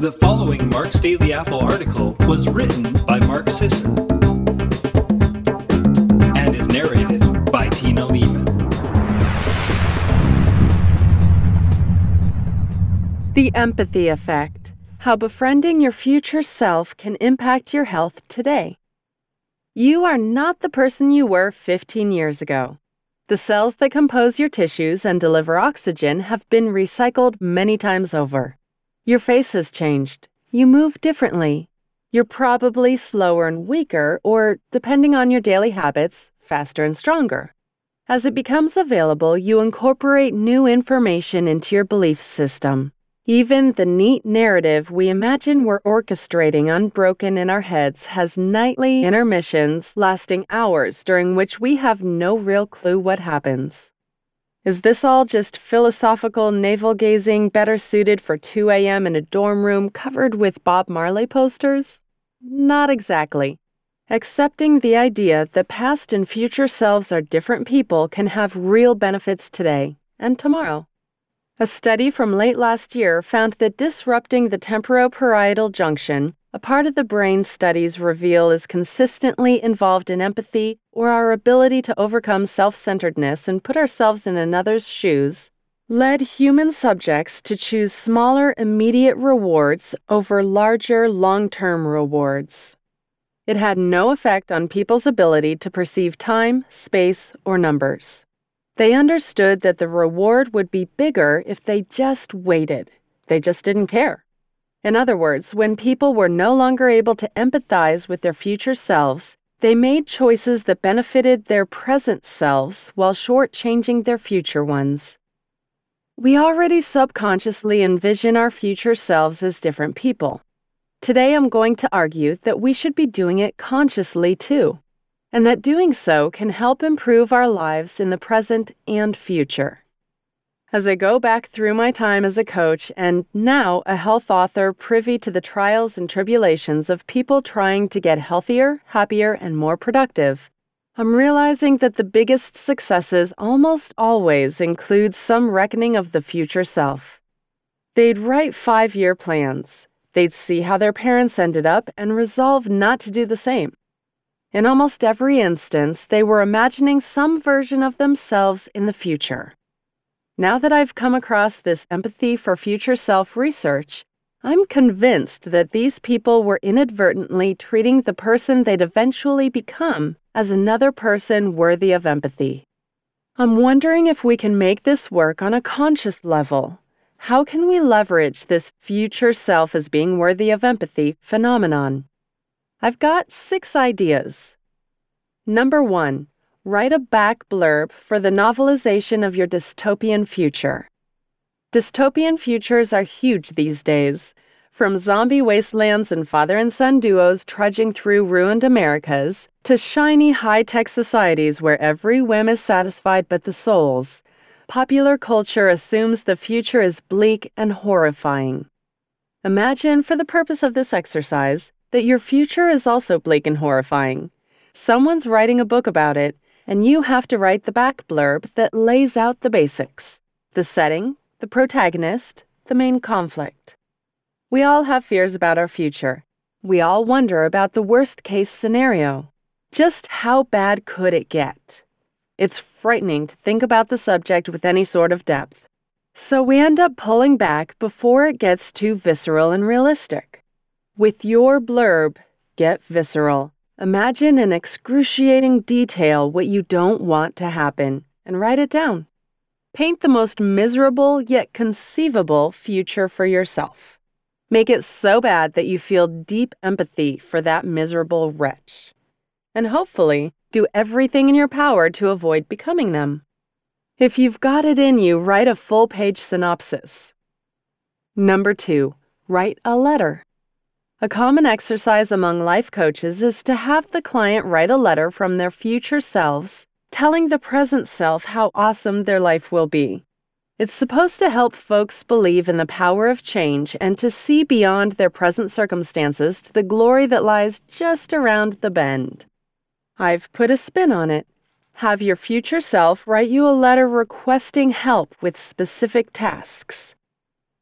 The following Mark's Daily Apple article was written by Mark Sisson and is narrated by Tina Leaman. The Empathy Effect How Befriending Your Future Self Can Impact Your Health Today. You are not the person you were 15 years ago. The cells that compose your tissues and deliver oxygen have been recycled many times over. Your face has changed. You move differently. You're probably slower and weaker, or, depending on your daily habits, faster and stronger. As it becomes available, you incorporate new information into your belief system. Even the neat narrative we imagine we're orchestrating unbroken in our heads has nightly intermissions lasting hours during which we have no real clue what happens. Is this all just philosophical navel gazing better suited for 2 a.m. in a dorm room covered with Bob Marley posters? Not exactly. Accepting the idea that past and future selves are different people can have real benefits today and tomorrow. A study from late last year found that disrupting the temporoparietal junction, a part of the brain studies reveal is consistently involved in empathy or our ability to overcome self centeredness and put ourselves in another's shoes, led human subjects to choose smaller immediate rewards over larger long term rewards. It had no effect on people's ability to perceive time, space, or numbers. They understood that the reward would be bigger if they just waited. They just didn't care. In other words, when people were no longer able to empathize with their future selves, they made choices that benefited their present selves while shortchanging their future ones. We already subconsciously envision our future selves as different people. Today, I'm going to argue that we should be doing it consciously too, and that doing so can help improve our lives in the present and future. As I go back through my time as a coach and now a health author privy to the trials and tribulations of people trying to get healthier, happier, and more productive, I'm realizing that the biggest successes almost always include some reckoning of the future self. They'd write five year plans, they'd see how their parents ended up and resolve not to do the same. In almost every instance, they were imagining some version of themselves in the future. Now that I've come across this empathy for future self research, I'm convinced that these people were inadvertently treating the person they'd eventually become as another person worthy of empathy. I'm wondering if we can make this work on a conscious level. How can we leverage this future self as being worthy of empathy phenomenon? I've got six ideas. Number one, write a back blurb for the novelization of your dystopian future. Dystopian futures are huge these days. From zombie wastelands and father and son duos trudging through ruined Americas, to shiny high tech societies where every whim is satisfied but the soul's, popular culture assumes the future is bleak and horrifying. Imagine, for the purpose of this exercise, that your future is also bleak and horrifying. Someone's writing a book about it, and you have to write the back blurb that lays out the basics the setting, the protagonist, the main conflict. We all have fears about our future. We all wonder about the worst case scenario. Just how bad could it get? It's frightening to think about the subject with any sort of depth. So we end up pulling back before it gets too visceral and realistic. With your blurb, get visceral. Imagine in excruciating detail what you don't want to happen and write it down. Paint the most miserable yet conceivable future for yourself. Make it so bad that you feel deep empathy for that miserable wretch. And hopefully, do everything in your power to avoid becoming them. If you've got it in you, write a full page synopsis. Number two, write a letter. A common exercise among life coaches is to have the client write a letter from their future selves telling the present self how awesome their life will be. It's supposed to help folks believe in the power of change and to see beyond their present circumstances to the glory that lies just around the bend. I've put a spin on it. Have your future self write you a letter requesting help with specific tasks.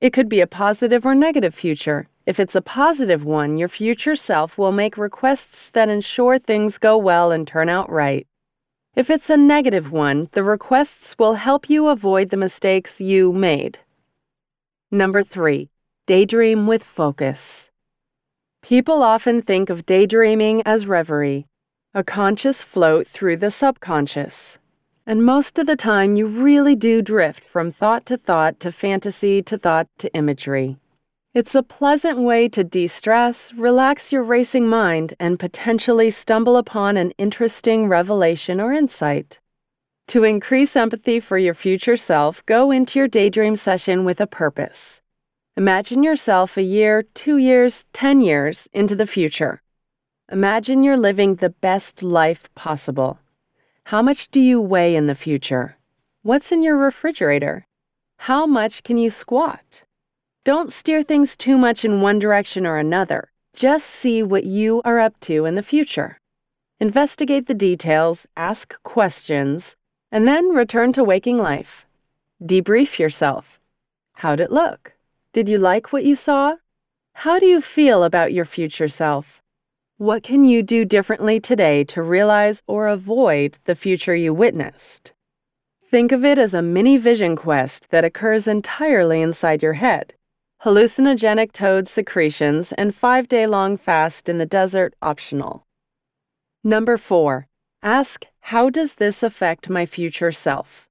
It could be a positive or negative future If it's a positive one, your future self will make requests that ensure things go well and turn out right. If it's a negative one, the requests will help you avoid the mistakes you made. Number three, daydream with focus. People often think of daydreaming as reverie, a conscious float through the subconscious. And most of the time, you really do drift from thought to thought to fantasy to thought to imagery. It's a pleasant way to de stress, relax your racing mind, and potentially stumble upon an interesting revelation or insight. To increase empathy for your future self, go into your daydream session with a purpose. Imagine yourself a year, two years, ten years into the future. Imagine you're living the best life possible. How much do you weigh in the future? What's in your refrigerator? How much can you squat? Don't steer things too much in one direction or another. Just see what you are up to in the future. Investigate the details, ask questions, and then return to waking life. Debrief yourself. How'd it look? Did you like what you saw? How do you feel about your future self? What can you do differently today to realize or avoid the future you witnessed? Think of it as a mini vision quest that occurs entirely inside your head. Hallucinogenic toad secretions and five day long fast in the desert optional. Number four, ask how does this affect my future self?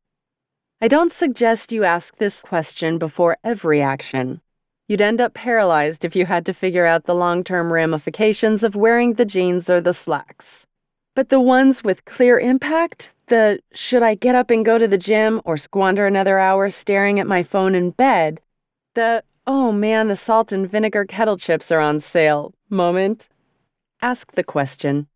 I don't suggest you ask this question before every action. You'd end up paralyzed if you had to figure out the long term ramifications of wearing the jeans or the slacks. But the ones with clear impact, the should I get up and go to the gym or squander another hour staring at my phone in bed, the oh man, the salt and vinegar kettle chips are on sale moment, ask the question.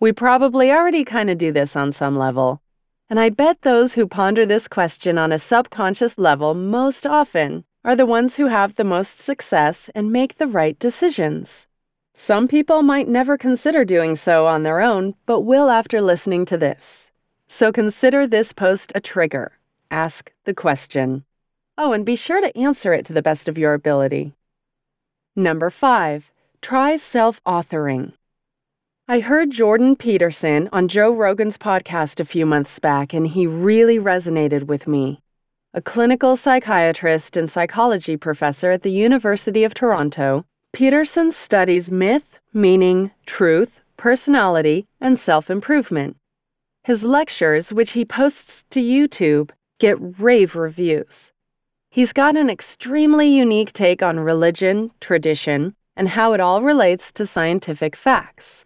We probably already kind of do this on some level. And I bet those who ponder this question on a subconscious level most often are the ones who have the most success and make the right decisions. Some people might never consider doing so on their own, but will after listening to this. So consider this post a trigger. Ask the question. Oh, and be sure to answer it to the best of your ability. Number five, try self authoring. I heard Jordan Peterson on Joe Rogan's podcast a few months back, and he really resonated with me. A clinical psychiatrist and psychology professor at the University of Toronto, Peterson studies myth, meaning, truth, personality, and self improvement. His lectures, which he posts to YouTube, get rave reviews. He's got an extremely unique take on religion, tradition, and how it all relates to scientific facts.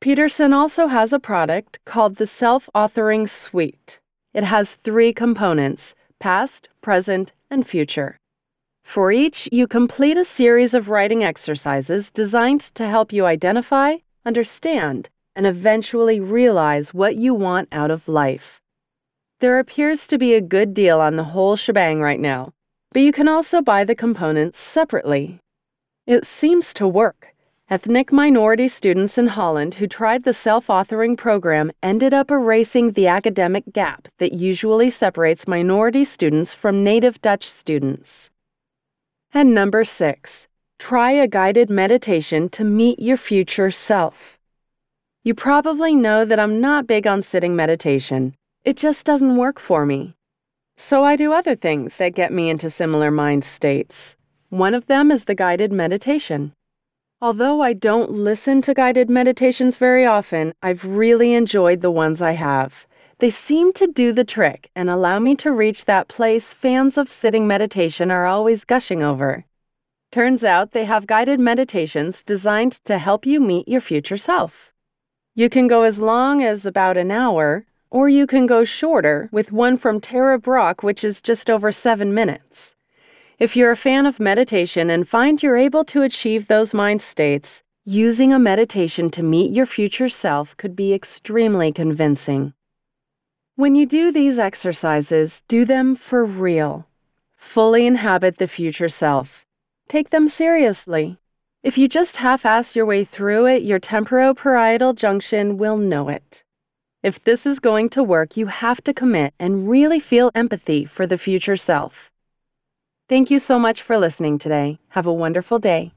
Peterson also has a product called the Self Authoring Suite. It has three components past, present, and future. For each, you complete a series of writing exercises designed to help you identify, understand, and eventually realize what you want out of life. There appears to be a good deal on the whole shebang right now, but you can also buy the components separately. It seems to work. Ethnic minority students in Holland who tried the self authoring program ended up erasing the academic gap that usually separates minority students from native Dutch students. And number six, try a guided meditation to meet your future self. You probably know that I'm not big on sitting meditation, it just doesn't work for me. So I do other things that get me into similar mind states. One of them is the guided meditation. Although I don't listen to guided meditations very often, I've really enjoyed the ones I have. They seem to do the trick and allow me to reach that place fans of sitting meditation are always gushing over. Turns out they have guided meditations designed to help you meet your future self. You can go as long as about an hour, or you can go shorter with one from Tara Brach, which is just over seven minutes. If you're a fan of meditation and find you're able to achieve those mind states, using a meditation to meet your future self could be extremely convincing. When you do these exercises, do them for real. Fully inhabit the future self. Take them seriously. If you just half ass your way through it, your temporoparietal junction will know it. If this is going to work, you have to commit and really feel empathy for the future self. Thank you so much for listening today. Have a wonderful day.